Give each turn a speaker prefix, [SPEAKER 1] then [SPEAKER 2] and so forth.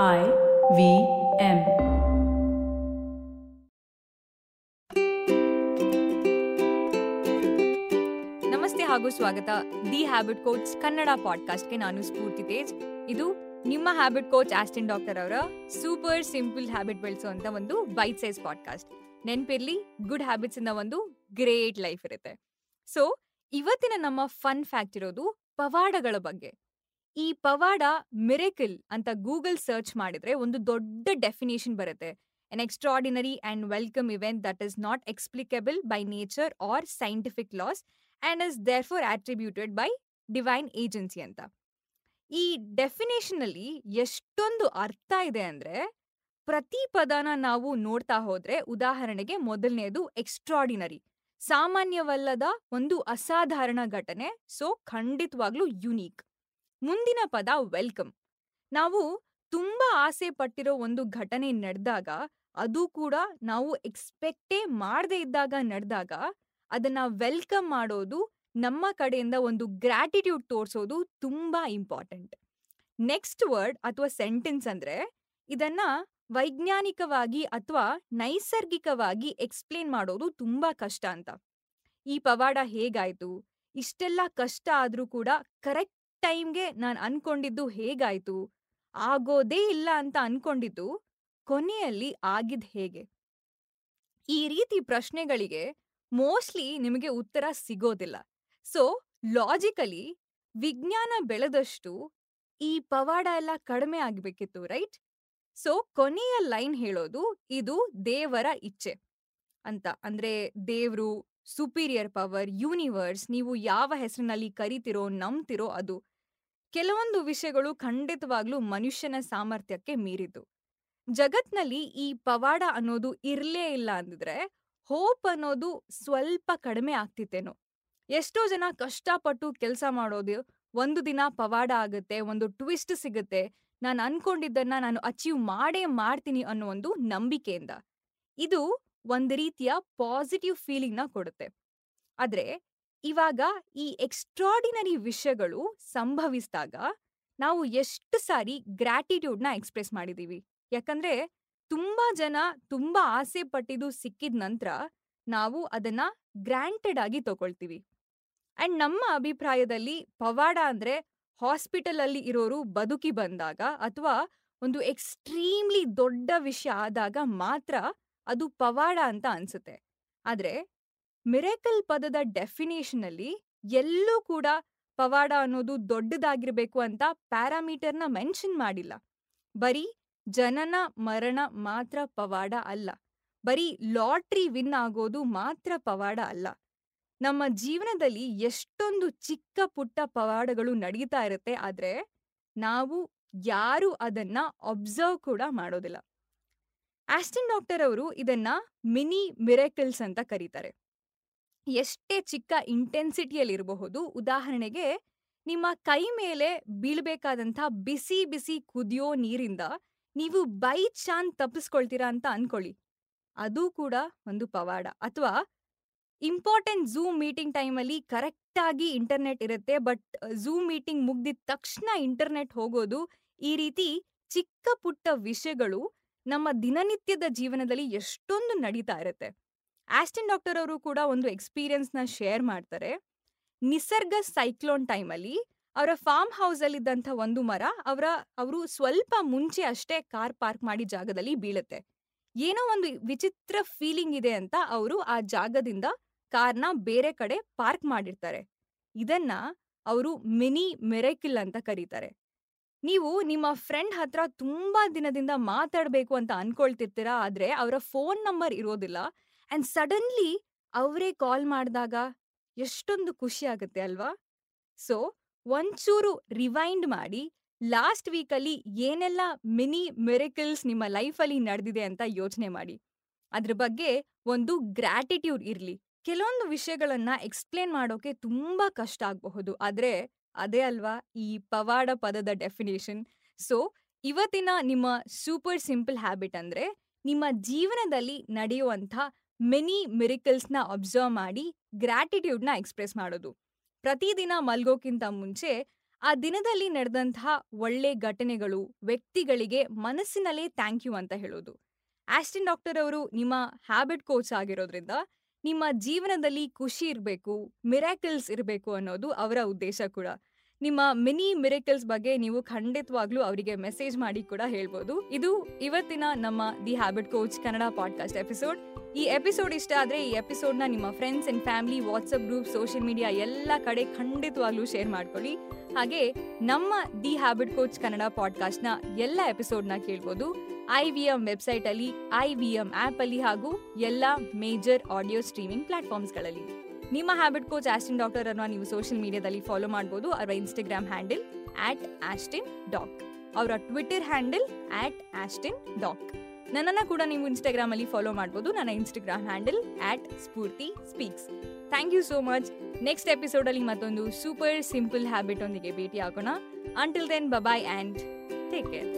[SPEAKER 1] I V M.
[SPEAKER 2] ನಮಸ್ತೆ ಹಾಗೂ ಸ್ವಾಗತ. ದಿ ಹ್ಯಾಬಿಟ್ ಕೋಚ್ ಕನ್ನಡ ಪಾಡ್ಕಾಸ್ಟ್ಗೆ ನಾನು ಸ್ಫೂರ್ತಿ ತೇಜ್. ಇದು ನಿಮ್ಮ ಹ್ಯಾಬಿಟ್ ಕೋಚ್ ಆಸ್ಟಿನ್ ಡಾಕ್ಟರ್ ಅವರ ಸೂಪರ್ ಸಿಂಪಲ್ ಹ್ಯಾಬಿಟ್ ಬೆಳೆಸುವಂತ ಒಂದು ಬೈಟ್ ಸೈಜ್ ಪಾಡ್ಕಾಸ್ಟ್. ನೆನ್ಪಿರ್ಲಿ, ಗುಡ್ ಹ್ಯಾಬಿಟ್ಸ್ ಇಂದ ಒಂದು ಗ್ರೇಟ್ ಲೈಫ್ ಇರುತ್ತೆ. ಸೊ, ಇವತ್ತಿನ ನಮ್ಮ ಫನ್ ಫ್ಯಾಕ್ಟ್ ಇರೋದು ಪವಾಡಗಳ ಬಗ್ಗೆ. ಈ ಪವಾಡ ಮಿರೇಕಲ್ ಅಂತ ಗೂಗಲ್ ಸರ್ಚ್ ಮಾಡಿದ್ರೆ ಒಂದು ದೊಡ್ಡ ಡೆಫಿನೇಷನ್ ಬರುತ್ತೆ. An extraordinary and welcome event that is not explicable by nature or scientific laws and is therefore attributed by divine agency ಅಂತ. ಈ ಡೆಫಿನೇಷನಲ್ಲಿ ಎಷ್ಟೊಂದು ಅರ್ಥ ಇದೆ ಅಂದ್ರೆ ಪ್ರತಿ ಪದನ ನಾವು ನೋಡ್ತಾ ಹೋದ್ರೆ ಉದಾಹರಣೆಗೆ ಮೊದಲನೇದು ಎಕ್ಸ್ಟ್ರಾಡಿನರಿ ಸಾಮಾನ್ಯವಲ್ಲದ ಒಂದು ಅಸಾಧಾರಣ ಘಟನೆ ಸೊ ಖಂಡಿತವಾಗ್ಲೂ ಯುನೀಕ್ ಮುಂದಿನ ಪದ ವೆಲ್ಕಮ್. ನಾವು ತುಂಬಾ ಆಸೆ ಪಟ್ಟಿರೋ ಒಂದು ಘಟನೆ ನಡೆದಾಗ, ಅದು ಕೂಡ ನಾವು ಎಕ್ಸ್ಪೆಕ್ಟೇ ಮಾಡದೇ ಇದ್ದಾಗ ನಡೆದಾಗ, ಅದನ್ನ ವೆಲ್ಕಮ್ ಮಾಡೋದು ನಮ್ಮ ಕಡೆಯಿಂದ ಒಂದು ಗ್ರಾಟಿಟ್ಯೂಡ್ ತೋರಿಸೋದು ತುಂಬಾ ಇಂಪಾರ್ಟೆಂಟ್. ನೆಕ್ಸ್ಟ್ ವರ್ಡ್ ಅಥವಾ ಸೆಂಟೆನ್ಸ್ ಅಂದ್ರೆ, ಇದನ್ನ ವೈಜ್ಞಾನಿಕವಾಗಿ ಅಥವಾ ನೈಸರ್ಗಿಕವಾಗಿ ಎಕ್ಸ್ಪ್ಲೇನ್ ಮಾಡೋದು ತುಂಬಾ ಕಷ್ಟ ಅಂತ. ಈ ಪವಾಡ ಹೇಗಾಯ್ತು? ಇಷ್ಟೆಲ್ಲ ಕಷ್ಟ ಆದ್ರೂ ಕೂಡ ಕರೆಕ್ಟ್ ಟೈಮ್ಗೆ ನಾನು ಅನ್ಕೊಂಡಿದ್ದು ಹೇಗಾಯ್ತು? ಆಗೋದೇ ಇಲ್ಲ ಅಂತ ಅನ್ಕೊಂಡಿದ್ದು ಕೊನೆಯಲ್ಲಿ ಆಗಿದ್ ಹೇಗೆ? ಈ ರೀತಿ ಪ್ರಶ್ನೆಗಳಿಗೆ ಮೋಸ್ಟ್ಲಿ ನಿಮಗೆ ಉತ್ತರ ಸಿಗೋದಿಲ್ಲ. ಸೊ, ಲಾಜಿಕಲಿ ವಿಜ್ಞಾನ ಬೆಳೆದಷ್ಟು ಈ ಪವಾಡ ಎಲ್ಲ ಕಡಿಮೆ ಆಗ್ಬೇಕಿತ್ತು, ರೈಟ್? ಸೊ, ಕೊನೆಯ ಲೈನ್ ಹೇಳೋದು ಇದು ದೇವರ ಇಚ್ಛೆ ಅಂತ. ಅಂದ್ರೆ ದೇವ್ರು, ಸುಪೀರಿಯರ್ ಪವರ್, ಯೂನಿವರ್ಸ್, ನೀವು ಯಾವ ಹೆಸರಿನಲ್ಲಿ ಕರಿತಿರೋ, ನಂಬ್ತಿರೋ ಅದು. ಕೆಲವೊಂದು ವಿಷಯಗಳು ಖಂಡಿತವಾಗ್ಲೂ ಮನುಷ್ಯನ ಸಾಮರ್ಥ್ಯಕ್ಕೆ ಮೀರಿದ್ದು. ಜಗತ್ನಲ್ಲಿ ಈ ಪವಾಡ ಅನ್ನೋದು ಇರ್ಲೇ ಇಲ್ಲ ಅಂದಿದ್ರೆ, ಹೋಪ್ ಅನ್ನೋದು ಸ್ವಲ್ಪ ಕಡಿಮೆ ಆಗ್ತಿತ್ತೇನೋ. ಎಷ್ಟೋ ಜನ ಕಷ್ಟಪಟ್ಟು ಕೆಲಸ ಮಾಡೋದು, ಒಂದು ದಿನ ಪವಾಡ ಆಗುತ್ತೆ, ಒಂದು ಟ್ವಿಸ್ಟ್ ಸಿಗುತ್ತೆ, ನಾನು ಅನ್ಕೊಂಡಿದ್ದನ್ನ ನಾನು ಅಚೀವ್ ಮಾಡೇ ಮಾಡ್ತೀನಿ ಅನ್ನೋ ಒಂದು ನಂಬಿಕೆಯಿಂದ. ಇದು ಒಂದು ರೀತಿಯ ಪಾಸಿಟಿವ್ ಫೀಲಿಂಗ್ನ ಕೊಡುತ್ತೆ. ಆದ್ರೆ ಇವಾಗ ಈ ಎಕ್ಸ್ಟ್ರಾಡಿನರಿ ವಿಷಯಗಳು ಸಂಭವಿಸಿದಾಗ ನಾವು ಎಷ್ಟು ಸಾರಿ ಗ್ರಾಟಿಟ್ಯೂಡ್ನ ಎಕ್ಸ್ಪ್ರೆಸ್ ಮಾಡಿದೀವಿ. ಯಾಕಂದ್ರೆ ತುಂಬಾ ಜನ ತುಂಬಾ ಆಸೆ ಪಟ್ಟಿದ್ದು ಸಿಕ್ಕಿದ ನಂತರ ನಾವು ಅದನ್ನ ಗ್ರಾಂಟೆಡ್ ಆಗಿ ತಗೊಳ್ತೀವಿ. ಅಂಡ್ ನಮ್ಮ ಅಭಿಪ್ರಾಯದಲ್ಲಿ ಪವಾಡ ಅಂದ್ರೆ ಹಾಸ್ಪಿಟಲ್ ಅಲ್ಲಿ ಇರೋರು ಬದುಕಿ ಬಂದಾಗ ಅಥವಾ ಒಂದು ಎಕ್ಸ್ಟ್ರೀಮ್ಲಿ ದೊಡ್ಡ ವಿಷಯ ಆದಾಗ ಮಾತ್ರ ಅದು ಪವಾಡ ಅಂತ ಅನ್ಸುತ್ತೆ. ಆದ್ರೆ ಮಿರೇಕಲ್ ಪದದ ಡೆಫಿನೇಷನ್ ಅಲ್ಲಿ ಎಲ್ಲೂ ಕೂಡ ಪವಾಡ ಅನ್ನೋದು ದೊಡ್ಡದಾಗಿರ್ಬೇಕು ಅಂತ ಪ್ಯಾರಾಮೀಟರ್ನ ಮೆನ್ಷನ್ ಮಾಡಿಲ್ಲ. ಬರೀ ಜನನ, ಮರಣ ಮಾತ್ರ ಪವಾಡ ಅಲ್ಲ. ಬರೀ ಲಾಟ್ರಿ ವಿನ್ ಆಗೋದು ಮಾತ್ರ ಪವಾಡ ಅಲ್ಲ. ನಮ್ಮ ಜೀವನದಲ್ಲಿ ಎಷ್ಟೊಂದು ಚಿಕ್ಕ ಪುಟ್ಟ ಪವಾಡಗಳು ನಡೀತಾ ಇರುತ್ತೆ, ಆದ್ರೆ ನಾವು ಯಾರು ಅದನ್ನ ಅಬ್ಸರ್ವ್ ಕೂಡ ಮಾಡೋದಿಲ್ಲ. ಆಸ್ಟಿನ್ ಡಾಕ್ಟರ್ ಅವರು ಇದನ್ನ ಮಿನಿ ಮಿರೇಕಲ್ಸ್ ಅಂತ ಕರೀತಾರೆ. ಎಷ್ಟೇ ಚಿಕ್ಕ ಇಂಟೆನ್ಸಿಟಿಯಲ್ಲಿ ಇರಬಹುದು ಉದಾಹರಣೆಗೆ, ನಿಮ್ಮ ಕೈ ಮೇಲೆ ಬೀಳ್ಬೇಕಾದಂಥ ಬಿಸಿ ಬಿಸಿ ಕುದಿಯೋ ನೀರಿಂದ ನೀವು ಬೈ ಚಾನ್ ತಪ್ಪಿಸ್ಕೊಳ್ತೀರಾ ಅಂತ ಅನ್ಕೊಳ್ಳಿ. ಅದು ಕೂಡ ಒಂದು ಪವಾಡ. ಅಥವಾ, ಇಂಪಾರ್ಟೆಂಟ್ ಝೂಮ್ ಮೀಟಿಂಗ್ ಟೈಮಲ್ಲಿ ಕರೆಕ್ಟಾಗಿ ಇಂಟರ್ನೆಟ್ ಇರುತ್ತೆ, ಬಟ್ ಝೂಮ್ ಮೀಟಿಂಗ್ ಮುಗ್ದಿದ ತಕ್ಷಣ ಇಂಟರ್ನೆಟ್ ಹೋಗೋದು ಈ ರೀತಿ ಚಿಕ್ಕ ಪುಟ್ಟ ವಿಷಯಗಳು ನಮ್ಮ ದಿನನಿತ್ಯದ ಜೀವನದಲ್ಲಿ ಎಷ್ಟೊಂದು ನಡೀತಾ ಇರುತ್ತೆ. ಆಸ್ಟಿನ್ ಡಾಕ್ಟರ್ ಅವರು ಕೂಡ ಒಂದು ಎಕ್ಸ್ಪೀರಿಯನ್ಸ್ನ ಶೇರ್ ಮಾಡ್ತಾರೆ. ನಿಸರ್ಗ ಸೈಕ್ಲೋನ್ ಟೈಮಲ್ಲಿ ಅವರ ಫಾರ್ಮ್ ಹೌಸ್ ಅಲ್ಲಿ ಇದ್ದಂತ ಒಂದು ಮರ ಅವರ, ಅವರು ಸ್ವಲ್ಪ ಮುಂಚೆ ಅಷ್ಟೇ ಕಾರ್ ಪಾರ್ಕ್ ಮಾಡಿ ಜಾಗದಲ್ಲಿ ಬೀಳುತ್ತೆ. ಏನೋ ಒಂದು ವಿಚಿತ್ರ ಫೀಲಿಂಗ್ ಇದೆ ಅಂತ ಅವರು ಆ ಜಾಗದಿಂದ ಕಾರ್ನ ಬೇರೆ ಕಡೆ ಪಾರ್ಕ್ ಮಾಡಿರ್ತಾರೆ. ಇದನ್ನ ಅವರು ಮಿನಿ ಮೆರೆಕಿಲ್ ಅಂತ ಕರೀತಾರೆ. ನೀವು ನಿಮ್ಮ ಫ್ರೆಂಡ್ ಹತ್ರ ತುಂಬಾ ದಿನದಿಂದ ಮಾತಾಡ್ಬೇಕು ಅಂತ ಅನ್ಕೊಳ್ತಿರ್ತೀರಾ, ಆದ್ರೆ ಅವರ ಫೋನ್ ನಂಬರ್ ಇರೋದಿಲ್ಲ. ಅಂಡ್ ಸಡನ್ಲಿ ಅವರೇ ಕಾಲ್ ಮಾಡಿದಾಗ ಎಷ್ಟೊಂದು ಖುಷಿ ಆಗುತ್ತೆ ಅಲ್ವಾ? ಸೊ, ಒಂಚೂರು ರಿವೈಂಡ್ ಮಾಡಿ ಲಾಸ್ಟ್ ವೀಕಲ್ಲಿ ಏನೆಲ್ಲ ಮಿನಿ ಮೆರಿಕಲ್ಸ್ ನಿಮ್ಮ ಲೈಫಲ್ಲಿ ನಡೆದಿದೆ ಅಂತ ಯೋಚನೆ ಮಾಡಿ. ಅದ್ರ ಬಗ್ಗೆ ಒಂದು ಗ್ರ್ಯಾಟಿಟ್ಯೂಡ್ ಇರಲಿ. ಕೆಲವೊಂದು ವಿಷಯಗಳನ್ನ ಎಕ್ಸ್ಪ್ಲೇನ್ ಮಾಡೋಕೆ ತುಂಬ ಕಷ್ಟ ಆಗಬಹುದು. ಆದರೆ ಅದೇ ಅಲ್ವಾ? ಈ ಪವಾಡ ಪದದ ಡೆಫಿನೇಷನ್. ಸೊ, ಇವತ್ತಿನ ನಿಮ್ಮ ಸೂಪರ್ ಸಿಂಪಲ್ ಹ್ಯಾಬಿಟ್ ಅಂದರೆ ನಿಮ್ಮ ಜೀವನದಲ್ಲಿ ನಡೆಯುವಂಥ ಮೆನಿ ಮಿರಿಕಲ್ಸ್ನ ಅಬ್ಸರ್ವ್ ಮಾಡಿ ಗ್ರಾಟಿಟ್ಯೂಡ್ನ ಎಕ್ಸ್ಪ್ರೆಸ್ ಮಾಡೋದು. ಪ್ರತಿದಿನ ಮಲ್ಗೋಕ್ಕಿಂತ ಮುಂಚೆ ಆ ದಿನದಲ್ಲಿ ನಡೆದಂತಹ ಒಳ್ಳೆ ಘಟನೆಗಳು ವ್ಯಕ್ತಿಗಳಿಗೆ ಮನಸ್ಸಿನಲ್ಲೇ ಥ್ಯಾಂಕ್ ಯು ಅಂತ ಹೇಳೋದು. ಆಸ್ಟಿನ್ ಡಾಕ್ಟರ್ ಅವರು ನಿಮ್ಮ ಹ್ಯಾಬಿಟ್ ಕೋಚ್ ಆಗಿರೋದ್ರಿಂದ ನಿಮ್ಮ ಜೀವನದಲ್ಲಿ ಖುಷಿ ಇರಬೇಕು, ಮಿರಾಕಲ್ಸ್ ಇರಬೇಕು ಅನ್ನೋದು ಅವರ ಉದ್ದೇಶ ಕೂಡ. ನಿಮ್ಮ ಮಿನಿ ಮಿರಿಕಲ್ಸ್ ಬಗ್ಗೆ ನೀವು ಖಂಡಿತವಾಗ್ಲೂ ಅವರಿಗೆ ಮೆಸೇಜ್ ಮಾಡಿ ಕೂಡ ಹೇಳ್ಬೋದು. ಇದು ಇವತ್ತಿನ ನಮ್ಮ the habit coach Kannada podcast episode. ಈ ಎಪಿಸೋಡ್ ಇಷ್ಟ ಆದರೆ ಈ ಎಪಿಸೋಡ್ನ ನಿಮ್ಮ friends and family WhatsApp group social media ಎಲ್ಲ ಕಡೆ ಖಂಡಿತವಾಗ್ಲೂ ಶೇರ್ ಮಾಡ್ಕೊಳ್ಳಿ. ಹಾಗೆ ನಮ್ಮ ದಿ ಹ್ಯಾಬಿಟ್ ಕೋಚ್ ಕನ್ನಡ ಪಾಡ್ಕಾಸ್ಟ್ನ ಎಲ್ಲ ಎಪಿಸೋಡ್ನ ಕೇಳ್ಬೋದು. ಐ ವಿ ಎಂ ವೆಬ್ಸೈಟ್ ಅಲ್ಲಿ ಐ ವಿ ಎಂ ಆಪ್ ಅಲ್ಲಿ ಹಾಗೂ ಎಲ್ಲ ಮೇಜರ್ ಆಡಿಯೋ ಸ್ಟ್ರೀಮಿಂಗ್ ಪ್ಲಾಟ್ಫಾರ್ಮ್ಸ್ಗಳಲ್ಲಿ ನಿಮ್ಮ ಹ್ಯಾಬಿಟ್ ಕೋಚ್ ಆಸ್ಟಿನ್ ಡಾಕ್ಟರ್ ಅನ್ನ ನೀವು ಸೋಷಿಯಲ್ ಮೀಡಿಯಾದಲ್ಲಿ ಫಾಲೋ ಮಾಡ್ಬೋದು. ಅವರ Instagram handle at Ashdin doc ಅವರ Twitter handle at Ashdin doc ನನ್ನನ್ನು ಕೂಡ ನೀವು ಇನ್ಸ್ಟಾಗ್ರಾಮ್ ಅಲ್ಲಿ ಫಾಲೋ ಮಾಡ್ಬೋದು. ನನ್ನ Instagram handle at Sphoorti speaks thank you so much next episode ಅಲ್ಲಿ ಮತ್ತೊಂದು ಸೂಪರ್ ಸಿಂಪಲ್ ಹ್ಯಾಬಿಟ್ ಒಂದಿಗೆ ಭೇಟಿ ಆಗೋಣ. Until then bye bye and take care